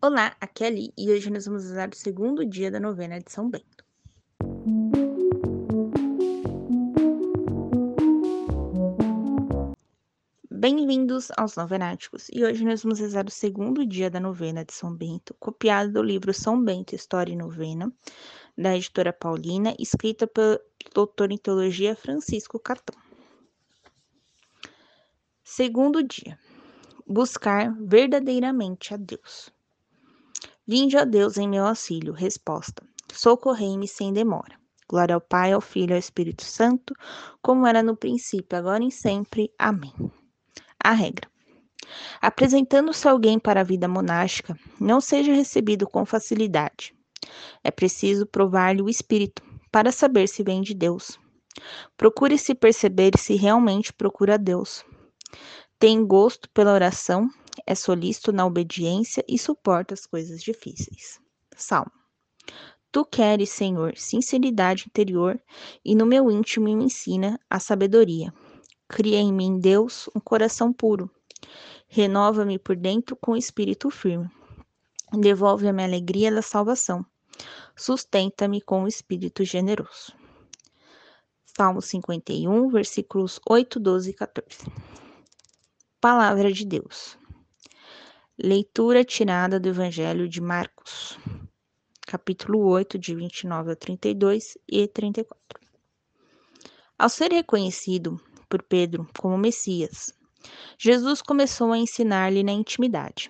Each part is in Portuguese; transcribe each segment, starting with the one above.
Olá, aqui é Ali e hoje nós vamos usar o segundo dia da novena de São Bento. Bem-vindos aos Novenáticos e hoje nós vamos rezar o segundo dia da novena de São Bento, copiado do livro São Bento, História e Novena, da editora Paulina, escrita pelo doutor em teologia Francisco Catão. Segundo dia, buscar verdadeiramente a Deus. Vinde, ó Deus, em meu auxílio. Resposta: Socorrei-me sem demora. Glória ao Pai, ao Filho e ao Espírito Santo, como era no princípio, agora e sempre. Amém. A regra. Apresentando-se alguém para a vida monástica, não seja recebido com facilidade. É preciso provar-lhe o espírito para saber se vem de Deus. Procure se perceber se realmente procura Deus. Tem gosto pela oração, é solícito na obediência e suporta as coisas difíceis. Salmo. Tu queres, Senhor, sinceridade interior, e no meu íntimo me ensina a sabedoria. Cria em mim, Deus, um coração puro. Renova-me por dentro com espírito firme. Devolve-me a alegria da salvação. Sustenta-me com o espírito generoso. Salmo 51, versículos 8, 12 e 14. Palavra de Deus. Leitura tirada do Evangelho de Marcos, capítulo 8, de 29 a 32 e 34. Ao ser reconhecido por Pedro como Messias, Jesus começou a ensinar-lhe na intimidade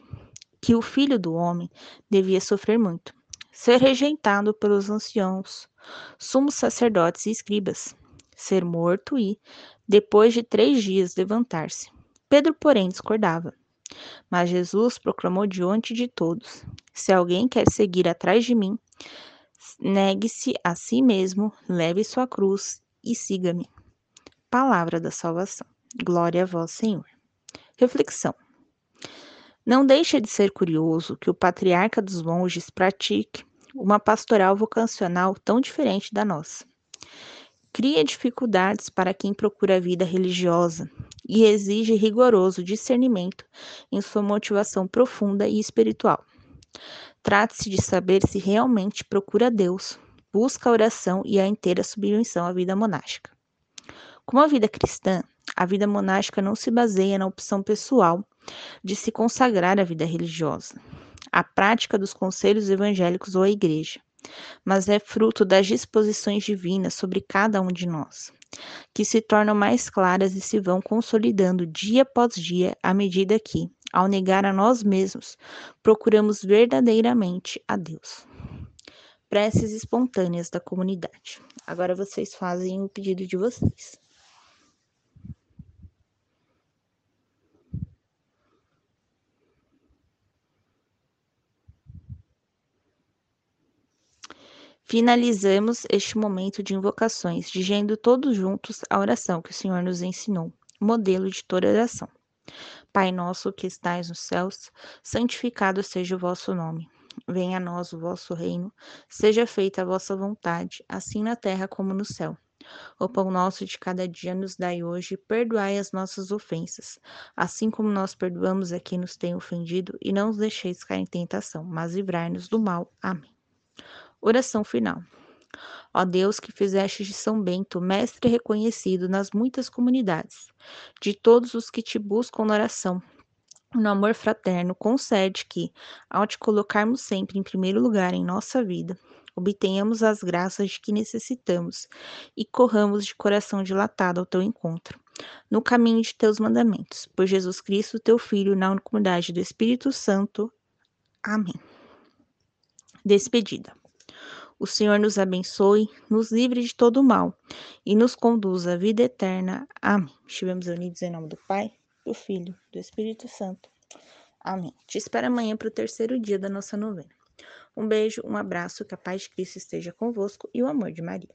que o filho do homem devia sofrer muito, ser rejeitado pelos anciãos, sumos sacerdotes e escribas, ser morto e, depois de três dias, levantar-se. Pedro, porém, discordava. Mas Jesus proclamou diante de todos: Se alguém quer seguir atrás de mim, negue-se a si mesmo, leve sua cruz e siga-me. Palavra da salvação. Glória a vós, Senhor. Reflexão. Não deixa de ser curioso que o patriarca dos monges pratique uma pastoral vocacional tão diferente da nossa. Cria dificuldades para quem procura a vida religiosa e exige rigoroso discernimento em sua motivação profunda e espiritual. Trata-se de saber se realmente procura Deus, busca a oração e a inteira submissão à vida monástica. Como a vida cristã, a vida monástica não se baseia na opção pessoal de se consagrar à vida religiosa, à prática dos conselhos evangélicos ou à igreja, mas é fruto das disposições divinas sobre cada um de nós, que se tornam mais claras e se vão consolidando dia após dia à medida que, ao negar a nós mesmos, procuramos verdadeiramente a Deus. Preces espontâneas da comunidade. Agora vocês fazem o pedido de vocês. Finalizamos este momento de invocações, dizendo todos juntos a oração que o Senhor nos ensinou, modelo de toda oração. Pai nosso que estais nos céus, santificado seja o vosso nome. Venha a nós o vosso reino, seja feita a vossa vontade, assim na terra como no céu. O pão nosso de cada dia nos dai hoje, perdoai as nossas ofensas, assim como nós perdoamos a quem nos tem ofendido, e não nos deixeis cair em tentação, mas livrai-nos do mal. Amém. Oração final. Ó Deus que fizeste de São Bento mestre reconhecido nas muitas comunidades, de todos os que te buscam na oração, no amor fraterno, concede que, ao te colocarmos sempre em primeiro lugar em nossa vida, obtenhamos as graças de que necessitamos e corramos de coração dilatado ao teu encontro, no caminho de teus mandamentos. Por Jesus Cristo, teu Filho, na unidade do Espírito Santo. Amém. Despedida. O Senhor nos abençoe, nos livre de todo mal e nos conduza à vida eterna. Amém. Estivemos unidos em nome do Pai, do Filho, do Espírito Santo. Amém. Te espero amanhã para o terceiro dia da nossa novena. Um beijo, um abraço, que a paz de Cristo esteja convosco e o amor de Maria.